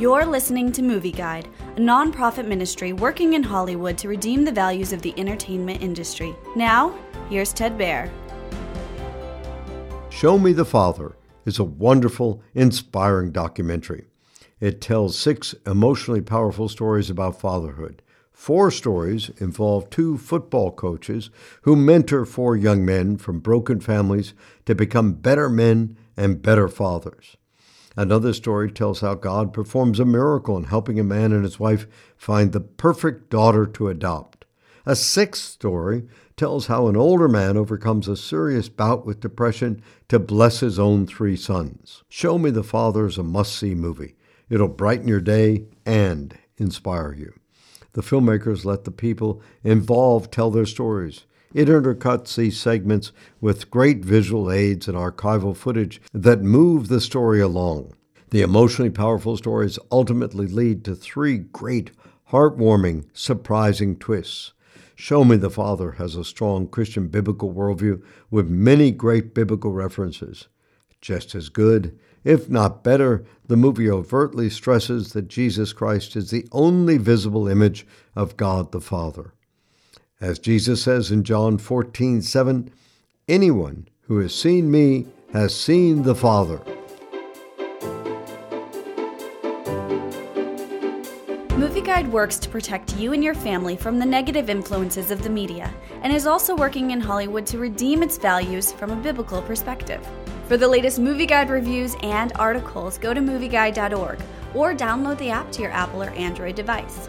You're listening to Movie Guide, a nonprofit ministry working in Hollywood to redeem the values of the entertainment industry. Now, here's Ted Baehr. Show Me the Father is a wonderful, inspiring documentary. It tells six emotionally powerful stories about fatherhood. Four stories involve two football coaches who mentor four young men from broken families to become better men and better fathers. Another story tells how God performs a miracle in helping a man and his wife find the perfect daughter to adopt. A sixth story tells how an older man overcomes a serious bout with depression to bless his own three sons. Show Me the Father is a must see movie. It'll brighten your day and inspire you. The filmmakers let the people involved tell their stories. It intercuts these segments with great visual aids and archival footage that move the story along. The emotionally powerful stories ultimately lead to three great, heartwarming, surprising twists. Show Me the Father has a strong Christian biblical worldview with many great biblical references. Just as good, if not better, the movie overtly stresses that Jesus Christ is the only visible image of God the Father. As Jesus says in John 14, 7, anyone who has seen me has seen the Father. Movie Guide works to protect you and your family from the negative influences of the media and is also working in Hollywood to redeem its values from a biblical perspective. For the latest Movie Guide reviews and articles, go to movieguide.org or download the app to your Apple or Android device.